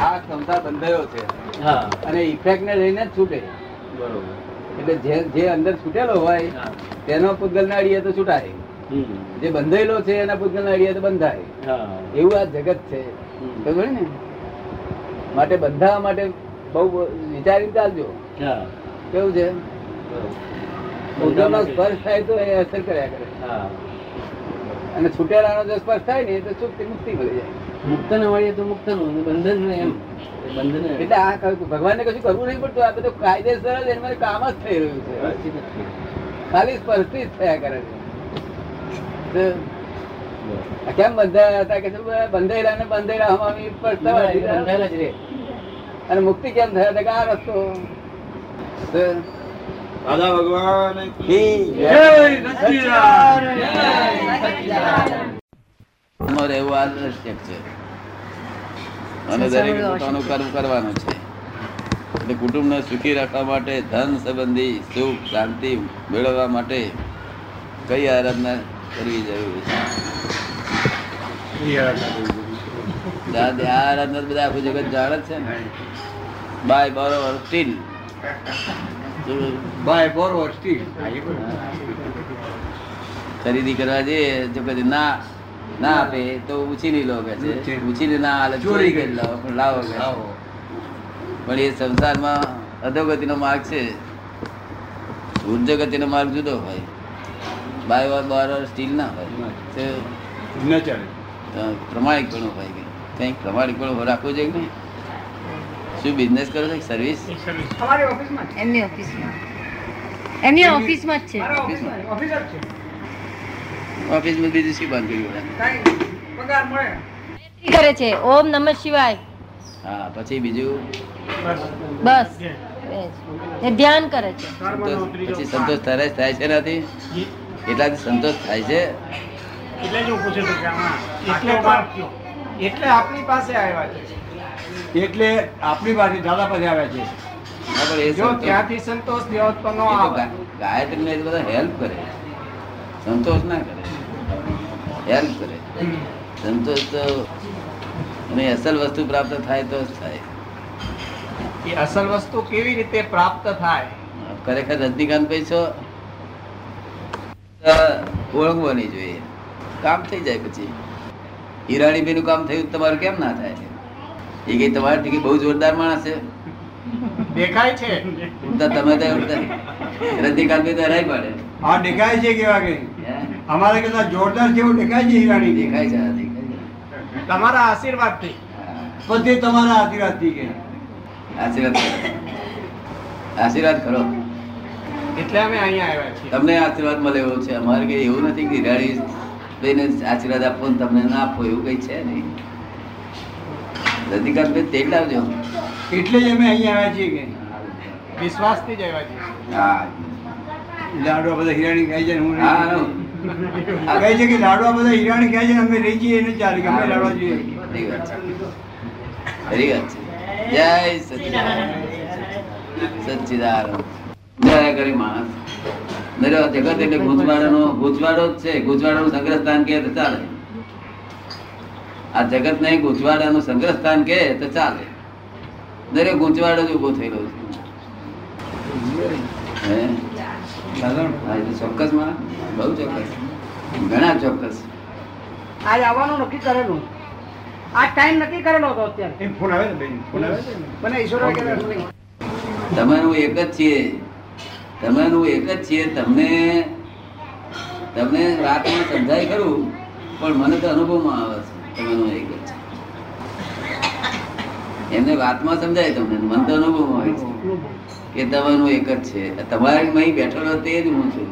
આ ક્ષમતા બંધાયો છે. અને ઇફેક્ટ ને લઈને જ છૂટે. બરોબર. એટલે જે જે અંદર છૂટેલો હોય તેનો પૂતગલ ના અડીએ તો છૂટાય. જે બંધાયેલો છે એના પૂતગલ ના અડીએ તો બંધાય. એવું આ જગત છે. ખબર ને? માટે બંધાવા માટે બહુ વિચારી ચાલજો. કેવું છે. પૂતગલનો સ્પર્શ થાય તો એ અસર કર્યા કરે. હા. અને છૂટેલાનો જો સ્પર્શ થાય ને તો ચૂપથી મુક્તિ મળી જાય. મુક્ત ન મળીએ તો મુક્તનું બંધનનું એમ. બંધન એટલે આ કહ્યું, ભગવાનને કશું કરવું નહીં પડતું. આ બધું કાયદેસર જ એમાં કામ જ થઈ રહ્યું છે. ખાલી સ્પર્શથી જ થયા કરે છે. કેમ બંધાયા હતા? કે બંધાયેલા ને બંધાયેલા હમામી સ્પર્શ બંધાયેલા જ રે. અને મુક્તિ કેમ થયા હતા? કે આ રસ્તો. દાદા ભગવાન આમાં રહેવું આવશ્યક છે અને દરેક પોતાનું કર્મ કરવાનું છે. એટલે કુટુંબને સુખી રાખવા માટે ધન સંબંધી સુખ શાંતિ મેળવવા માટે કઈ આરાધના કરવી જરૂરી છે? આરાધના બધા આખું જગત જાણે છે ને. બાય બરોબર સ્ટીલ બાય બરોબર સ્ટીલ ખરીદી કરવા જઈએ જો કદી ના ના આપે તો ઉછીની લો કે છે. ઉછીની ના હાલે ચોરી કરી. લાવો પણ લાવો કે પણ એ સંસારમાં અધોગતિનો માર્ગ છે. ઉર્જગતિનો માર્ગ જુદો હોય. બાય વાર બાર વાર સ્ટીલ ના હોય. તે પણ ચાલે. હોય કે. કંઈક પ્રમાણિકપણું રાખવું જોઈએ કે નહીં? શું બિઝનેસ કરો છો? સર્વિસ એમની ઓફિસમાં એમની ઓફિસમાં જ છે. ઓફિસમાં બીજું શું બંધ કર્યું કરે છે. ઓમ નમઃ શિવાય. હા પછી બીજું? બસ. એ ધ્યાન કરે છે. સંતોષ. પછી સંતોષ થાય થાય છે નથી? એટલાથી સંતોષ થાય છે? એટલે જ હું પૂછું છું કે આમાં એટલે એટલે આપણી પાસે આવ્યા છે. એટલે આપણી પાસે દાદા પાસે આવ્યા છે. હા, પણ એ જો સંતોષ- ત્યાંથી સંતોષ દેવો તો ન બધા હેલ્પ કરે. સંતોષ ના કરે. હેલ્પ કરે. સંતોષ તો અને અસલ વસ્તુ પ્રાપ્ત થાય તો જ થાય. એ અસલ વસ્તુ કેવી રીતે પ્રાપ્ત થાય? ખરેખર રજનીકાંત ભાઈ છો ઓળખવાની જોઈએ. કામ થઈ જાય પછી. હિરાણીભાઈ નું કામ થયું તમારું કેમ ના થાય? એ કઈ તમારી ટીકી બહુ જોરદાર માણસ છે. દેખાય છે. તમે તો રજનીકાંતભાઈ તો હરાઈ પડે. હા દેખાય છે કેવા કે હે? અમારે કરતા જોરદાર જેવું દેખાય છે હિરાણી દેખાય છે તમારા આશીર્વાદથી. થી બધે તમારા આશીર્વાદથી કે. આશીર્વાદ આશીર્વાદ કરો. એટલે અમે અહીંયા આવ્યા છીએ. તમને આશીર્વાદ મળે એવો છે અમારે કઈ એવું નથી કે હિરાણી બેને આશીર્વાદ આપો ને તમને ના આપો એવું કઈ છે નહીં. રજનીકાંત ભાઈ તેલ લાવજો. એટલે જ અમે અહીંયા આવ્યા છીએ કે. વિશ્વાસથી જ આવ્યા છીએ. હા. લાડવા બધા હિરાણી ખાઈ છે હું હા. કહે છે કે લાડવા બધા હિરાણી કહે છે અમે રહી જઈએ ને ચાલે કે અમે લાડવા જોઈએ. ખરી વાત છે. જય સચિદાનંદ. સચિદાનંદ. જય કરી માણસ નરે જગત એટલે ગુજવાડાનો ગૂંચવાડો જ છે. ગુજવાડાનું સંગ્રહ સ્થાન કે તો ચાલે. આ જગત નહીં ગૂંચવાડાનું સંગ્રહ સ્થાન કે તો ચાલે. દરેક ગૂંચવાડો જ ઊભો થયેલો છે. ચોક્કસમાં બહુ ચોક્કસ. ઘણા ચોક્કસ. આજ આવવાનું નક્કી કરેલું. આ ટાઈમ નક્કી કરેલો હતો અત્યારે. ફોન આવે ને ફોન આવે મને ઈશ્વર હું એક જ છીએ તમારું એક જ છીએ તમને તમને વાતમાં સમજાય ખરું પણ મને તો અનુભવમાં આવે છે. તમારું એક જ છે. એમને વાતમાં સમજાય તમને મને તો અનુભવમાં હોય છે. કે તમારું એક જ છે. તમારે અહીં બેઠેલો તે જ હું છું.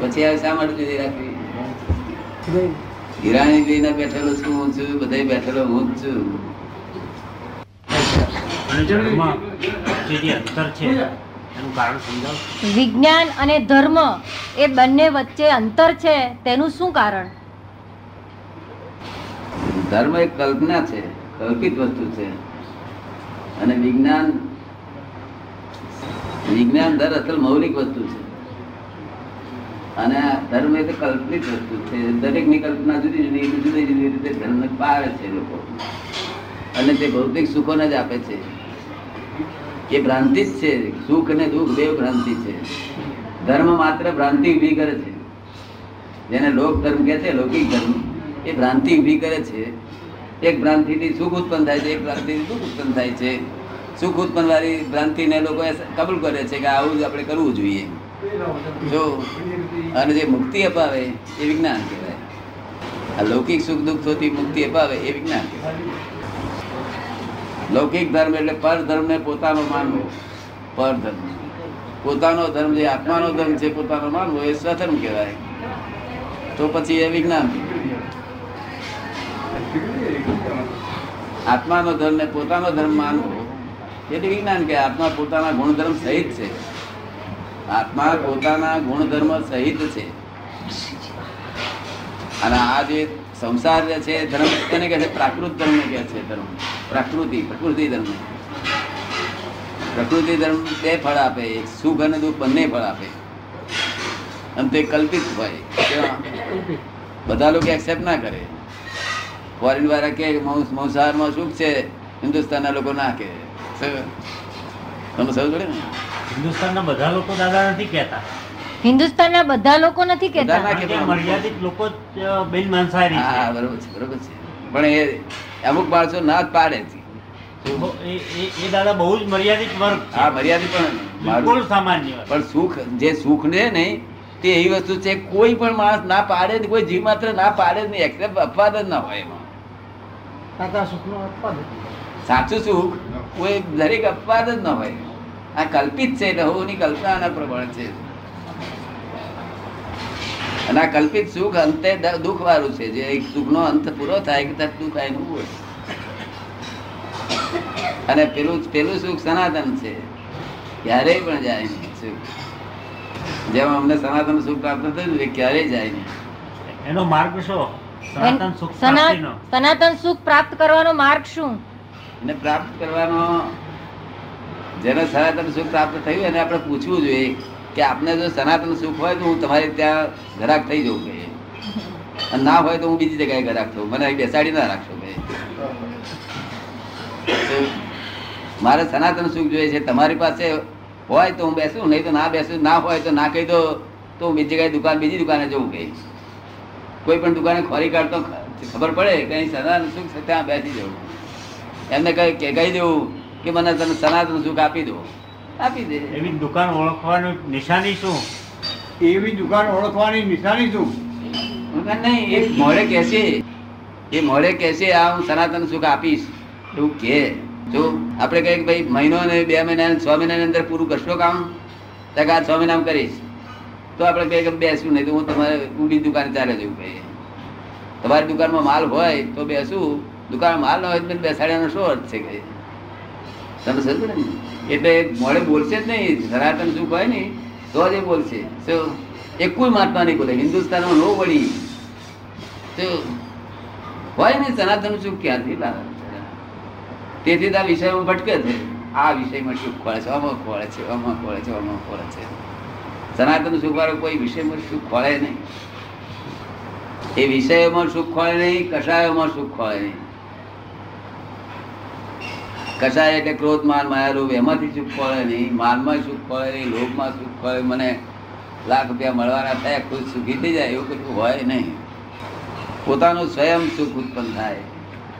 પછી આ શા માટે જુદી રાખવી? હિરાણી ભાઈ બેઠેલો છું હું છું બધા બેઠેલો હું જ છું. અને ધર્મ જે જે અંતર છે એનું કારણ સમજાવો. વિજ્ઞાન અને ધર્મ એ બંને વચ્ચે અંતર છે તેનું શું કારણ? ધર્મ એક કલ્પના છે કલ્પિત વસ્તુ છે. અને વિજ્ઞાન વિજ્ઞાન દર અસલ મૌલિક વસ્તુ છે. અને ધર્મ એ કલ્પિત વસ્તુ છે. દરેકની કલ્પના જુદી જુદી જુદી જુદી રીતે ધર્મ પાડે છે લોકો. અને તે ભૌતિક સુખોને જ આપે છે. એ ભ્રાંતિ જ છે. સુખ અને દુઃખ બે ભ્રાંતિ છે. ધર્મ માત્ર ભ્રાંતિ ઊભી કરે છે. જેને લોક ધર્મ કહે છે, લૌકિક ધર્મ, એ ભ્રાંતિ ઊભી કરે છે. એક ભ્રાંતિથી સુખ ઉત્પન્ન થાય છે, એક ભ્રાંતિથી દુઃખ ઉત્પન્ન થાય છે. સુખ ઉત્પન્ન વાળી ભ્રાંતિને લોકો કબૂલ કરે છે કે આવું જ આપણે કરવું જોઈએ. જો અને જે મુક્તિ અપાવે એ વિજ્ઞાન કહેવાય. આ લૌકિક સુખ દુઃખ થતી મુક્તિ અપાવે એ વિજ્ઞાન કહેવાય. લૌકિક ધર્મ એટલે પર ધર્મને પોતાનો માનવો. પર ધર્મ. પોતાનો ધર્મ જે આત્માનો ધર્મ છે, પોતાનો માનવો એ સ્વધર્મ કહેવાય. તો પછી એ વિજ્ઞાન આત્માનો ધર્મ ને પોતાનો ધર્મ માનવો. એટલે વિજ્ઞાન કે આત્મા પોતાના ગુણધર્મ સહિત છે. આત્મા પોતાના ગુણધર્મ સહિત છે. અને આ જે સંસાર જે છે, ધર્મ તેને કહે છે પ્રાકૃત ધર્મ કહે છે ધર્મ. પ્રકૃતિ પ્રકૃતિ ધર્મ. પ્રકૃતિ ધર્મ બે ફળ આપે, એક સુખ અને દુઃખ બંને ફળ આપે. અને તે કલ્પિત હોય. બધા લોકો એક્સેપ્ટ ના કરે. ફોરેન વાળા કે મૌસ- માંસાહારમાં સુખ છે, હિન્દુસ્તાનના લોકો ના કે શું? તમે સમજ પડે ને? હિન્દુસ્તાનના બધા લોકો દાદા નથી કહેતા. હિન્દુસ્તાનના બધા લોકો નથી કહેતા. કે મર્યાદિત લોકો બિન હા બરોબર છે બરોબર છે. પણ એ અમુક માણસો ના જ પાડે છે. તો એ એ- એ દાદા બહુ જ મર્યાદિત વર્ગ હા મર્યાદિત પણ બિલકુલ સામાન્ય વર્ગ. પણ સુખ જે સુખ ને નહીં તે એવી વસ્તુ છે કોઈ પણ માણસ ના પાડે જ કોઈ જીવ માત્ર ના પાડે જ નહીં એક્સેપ્ટ અપવાદ જ ના હોય એમાં. તાતા સુખનો અપવાદ સાચું સુખ કોઈ દરેક અપવાદ જ ન હોય. આ કલ્પિત છે એટલે કલ્પના કલ્પનાના પ્રબળ છે. અને આ કલ્પિત સુખ અંતે દુઃખ વાળું છે. જે એક સુખનો અંત પૂરો થાય કે તરત દુઃખ આવીને ઉભું હોય. અને પેલું પેલું સુખ સનાતન છે. ક્યારેય પણ જાય નહીં સુખ. જેમ અમને સનાતન સુખ પ્રાપ્ત થયું એ ક્યારેય જાય નહીં. એનો માર્ગ શું? સનાતન સુખ સનાતન સુખ પ્રાપ્ત કરવાનો માર્ગ શું? એને પ્રાપ્ત કરવાનો જેને સનાતન સુખ પ્રાપ્ત થયું, એને આપણે પૂછવું જોઈએ કે આપને જો સનાતન સુખ હોય તો હું તમારે ત્યાં ઘરાક થઈ જવું કે? અને ના હોય તો હું બીજી જગ્યાએ ઘરાક થઉં. મને બેસાડી ના રાખશો કે? તો મારે સનાતન સુખ જોઈએ છે. તમારી પાસે હોય તો હું બેસું, નહીં તો ના બેસું, ના હોય તો ના કહી દો, તો હું બીજી જગ્યાએ દુકાન, બીજી દુકાને જવું કહી કોઈ પણ દુકાને ખોરી કાઢતો ખબર પડે કે અહીં સનાતન સુખ છે ત્યાં બેસી જવું. એમને કહે કે કહી દેવું કે મને તમે સનાતન સુખ આપી દો. આપી દે. એવી દુકાન ઓળખવાની નિશાની શું? એવી દુકાન ઓળખવાની નિશાની શું? નહીં એ મોડે કહેશે. એ મોડે કહેશે આ હું સનાતન સુખ આપીશ. એવું કે જો આપણે કહીએ કે ભાઈ મહિનો ને બે મહિના ને છ મહિનાની અંદર પૂરું કરશો કામ? તો કે આ છ મહિનામાં કરીશ. તો આપણે કહીએ કે બેસું નહીં તો હું તમારે ઊંડી દુકાન દુકાને ચાલે જવું ભાઈ તમારી દુકાનમાં માલ હોય તો બેસું. દુકાનમાં માલ ન હોય તો બેસાડ્યાનો શું અર્થ છે કહીએ તમે સમજો ને? એટલે મોડે બોલશે જ નહીં, સનાતન સુખ હોય ને, તો જ એ બોલશે. શું એ કોઈ મહાત્મા નહીં બોલે, હિન્દુસ્તાનમાં નો વળી. તો હોય ને સનાતન સુખ ક્યાંથી લાવે? તેથી તો આ વિષયમાં ભટકે છે. આ વિષયમાં સુખ ખોળે છે, આમાં ખોળે છે, આમાં ખોળે છે, આમાં ખોળે છે. સનાતન સુખ વાળો કોઈ વિષયમાં સુખ ખોળે નહીં. એ વિષયોમાં સુખ ખોળે નહીં, કશાયોમાં સુખ ખોળે નહીં. કસાય એટલે ક્રોધ માન માયા લોભ એમાંથી સુખ પડે નહીં માનમાં સુખ પડે નહીં લોભમાં સુખ પડે મને લાખ રૂપિયા મળવાના થાય ખુદ સુખી થઈ જાય એવું કશું હોય નહીં. પોતાનું સ્વયં સુખ ઉત્પન્ન થાય.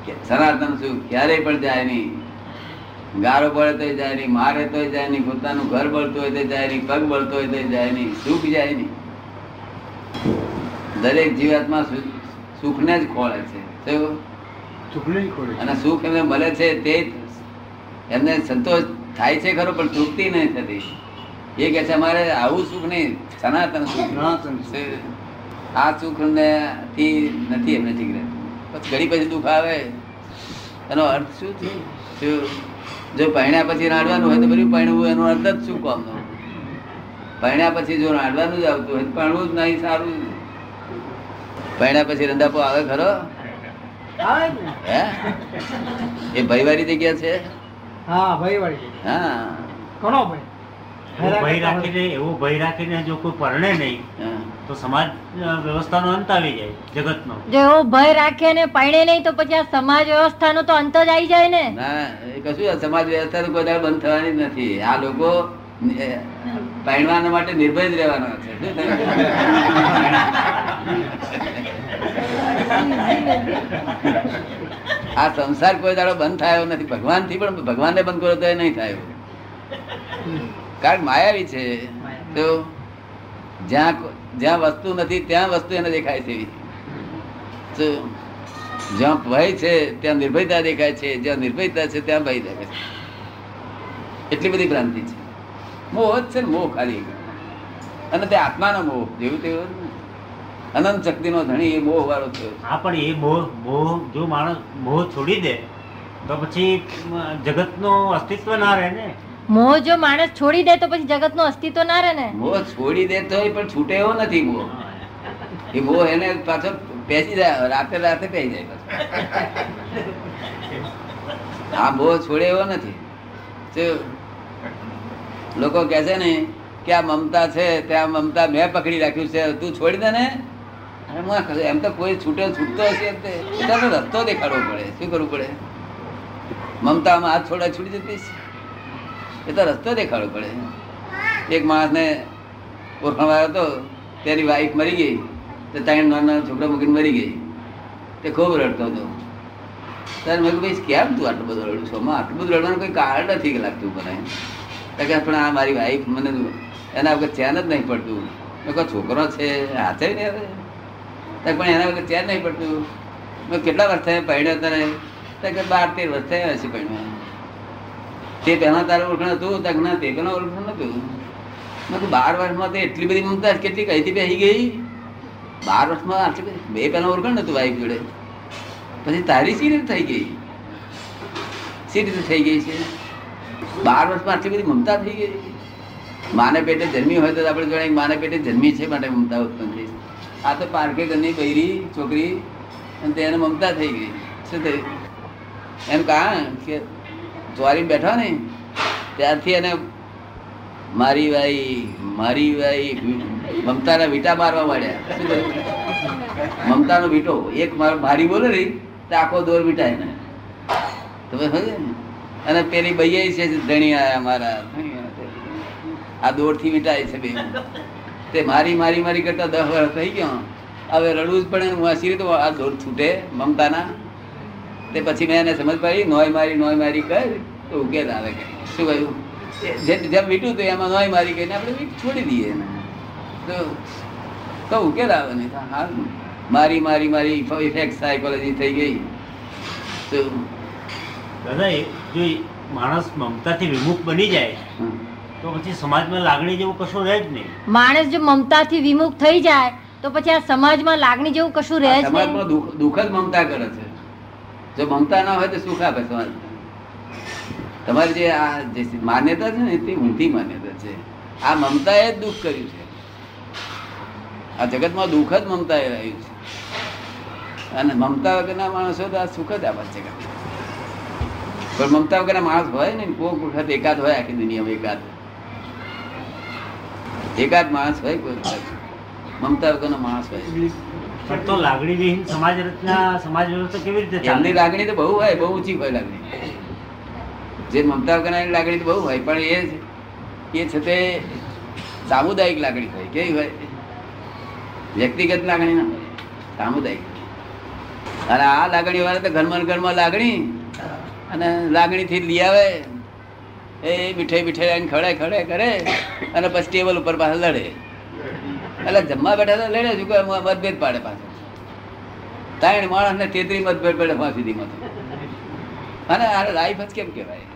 કે સનાતન સુખ ક્યારેય પણ જાય નહીં. ગારો પડે તો જાય નહીં મારે તો જાય નહીં પોતાનું ઘર બળતું હોય તો જાય નહીં પગ બળતો હોય તો જાય નહીં સુખ જાય નહીં. દરેક જીવાતમાં સુખને જ ખોળે છે. અને સુખ એમને મળે છે તે એમને સંતોષ થાય છે ખરો પણ તૃપ્તિ નહીં થતી. એ કે છે અમારે આવું સુખ નહીં સનાતન સુખ. આ સુખ ને થી નથી એમને ઠીક રહે. પછી ઘડી પછી દુઃખ આવે. એનો અર્થ શું છે? જો પહેણ્યા પછી રાડવાનું હોય તો બધું પહેણવું એનો અર્થ જ શું કોમનો? પહેણ્યા પછી જો રાડવાનું જ આવતું હોય તો પહેણવું જ નહીં સારું. પહેણ્યા પછી રંડાપો આવે ખરો? હે એ ભયવારી જગ્યા છે? હા ભાઈ વાળી હા. ઘણો ભાઈ ભય રાખીને એવો ભય રાખીને જો કોઈ પરણે નહીં તો સમાજ વ્યવસ્થાનો અંત આવી જાય જગતનો. જો એવો ભય રાખે ને પરણે નહીં તો પછી આ સમાજ વ્યવસ્થાનો તો અંત જ આવી જાય ને. ના કશું સમાજ વ્યવસ્થા તો કોઈ દાડો બંધ થવાની જ નથી. આ લોકો પરણવાના માટે નિર્ભય જ રહેવાના છે? આ સંસાર કોઈ દાડો બંધ થયો નથી. ભગવાનથી પણ ભગવાનને બંધ કરો તો એ નહીં થયો. કારણ માયાવી છે. તો જ્યાં જ્યાં વસ્તુ નથી, ત્યાં વસ્તુ એને દેખાય છે. જ્યાં ભય છે, ત્યાં નિર્ભયતા દેખાય છે. જ્યાં નિર્ભયતા છે, ત્યાં ભય દેખાય છે. એટલી બધી ભ્રાંતિ છે. મોહ જ છે ને, મોહ ખાલી. અને તે આત્માનો મોહ, જેવું તેવું. અનંત શક્તિનો ધણી એ મોહ વાળો થયો. છે. હા પણ એ મોહ મોહ જો માણસ મોહ છોડી દે તો પછી જગત જગતનું અસ્તિત્વ ના રહે ને? મોહ જો માણસ છોડી દે તો પછી જગતનું અસ્તિત્વ ના રહે ને? મોહ છોડી દે તોય પણ છૂટે એવો નથી મોહ. એ મોહ એને પાછો પેસી જાય રાતે રાતે પેસી જાય પાછો. આ મોહ છોડે એવો નથી. લોકો કહે છે ને કે આ મમતા છે ત્યાં મમતા મેં પકડી રાખ્યું છે તું છોડી દે ને? આ એમ તો કોઈ છૂટે છૂટતો હશે તે પોતાનો રસ્તો દેખાડવો પડે, શું કરવું પડે? મમતામાં હાથ છોડા છૂટી જતી એ તો રસ્તો દેખાડવો પડે. એક માણસને ઓળખાણવા હતો, તેની વાઈફ મરી ગઈ, તો ત્રણ નાના છોકરા મૂકીને મરી ગઈ. તે ખૂબ રડતો હતો. ત્યારે મેં ભાઈ, કેમ તું આટલું બધું રડું છું? આટલું બધું રડવાનું કોઈ કારણ નથી લાગતું મને. કે પણ આ મારી વાઈફ મને એના વગર ચેન જ નહીં પડતું. મેં કહો છોકરો છે, હાથે નહીં પણ એના વગર ત્યાં નહીં પડતું. મેં કેટલા વર્ષ થયા પહેણ્યો તારે કે બાર તેર વર્ષ થયા હશે પહેણ્યો તે પહેલા તારે ઓળખણ હતું તક ના, તે પહેલાં ઓળખણ નતું મેં કીધું, બાર વર્ષમાં તો એટલી બધી મમતા કેટલી કહીથી બેસી ગઈ? બાર વર્ષમાં આટલી બધી બે પહેલા ઓળખણ નતું વાઈફ જોડે. પછી તારી સી રીતે થઈ ગઈ? સી રીતે થઈ ગઈ છે? બાર વર્ષમાં આટલી બધી મમતા થઈ ગઈ? માને પેટે જન્મી હોય તો આપણે જોડે માને પેટે જન્મી છે માટે મમતા ઉત્પન્ન થઈ આ તો પારકે ઘરની બૈરી, છોકરી અને તેને મમતા થઈ ગઈ. શું થયું? એમ કહા કે જ્વારી બેઠા ને, ત્યારથી એને મારી ભાઈ મારી ભાઈ મમતાના વીટા મારવા માંડ્યા. મમતાનો વીટો, એક માર- બોલે ને, તો આખો દોર વીટાય ને તમે સમજે ને? અને પેલી બૈયા છે ધણી આયા મારા આ દોરથી વીટાય છે બે. તે મારી મારી મારી કરતા દસ વર્ષ થઈ ગયો. હવે રડવું જ પડે ને હું હસી તો આ દોર છૂટે મમતાના. તે પછી મેં એને સમજ પડી નોય મારી નોય મારી કર તો ઉકેલ આવે કે. શું કહ્યું? જેમ જેમ મીઠું તો એમાં નોય મારી કહીને આપણે છોડી દઈએ એને. તો તો ઉકેલ આવે નહીં હાલ. મારી મારી મારી ઇફેક્ટ સાયકોલોજી થઈ ગઈ. તો દાદા જો માણસ મમતાથી વિમુખ બની જાય. તો પછી સમાજમાં લાગણી જેવું કશું રહે જ નહીં. માણસ જો મમતાથી વિમુખ થઈ જાય તો પછી આ સમાજમાં લાગણી જેવું કશું રહે જ નહીં સમાજમાં દુઃખ દુઃખ જ મમતા કરે છે. જો મમતા ના હોય તો સુખ આપે સમાજ તમારી જે આ જે માન્યતા છે ને તે ઊંધી માન્યતા છે. આ મમતાએ જ દુઃખ કર્યું છે. આ જગતમાં દુઃખ જ મમતાએ રહ્યું છે. અને મમતા વગરના માણસો તો આ સુખ જ આપે છે પણ મમતા વગરના માણસ હોય ને કોઈક વખત એકાદ હોય આખી દુનિયામાં એકાદ. એકાદ માણસ હોય કોઈ મમતા વગરનો માણસ હોય. પણ તો લાગણી વિહીન સમાજ રચના સમાજ વ્યવસ્થા કેવી રીતે એમની લાગણી તો બહુ હોય બહુ ઊંચી હોય લાગણી. જે મમતા કરનારી લાગણી તો બહુ હોય પણ એ એ છે તે સામુદાયિક લાગણી હોય. કેવી હોય? વ્યક્તિગત લાગણી ના હોય સામુદાયિક. અને આ લાગણી વાળા તો ઘરમાં ઘરમાં લાગણી અને લાગણી થી લઈ આવે એ મીઠાઈ મીઠાઈ આવીને ખડે ખડે કરે. અને પછી ટેબલ ઉપર પાછા લડે. એટલે જમવા બેઠા તો લડે જ કોઈ મતભેદ પાડે પાછો. ત્રણ માણસ ને તેત્રી મતભેદ પડે ફાંસી તો અને આ લાઈફ જ કેમ કહેવાય?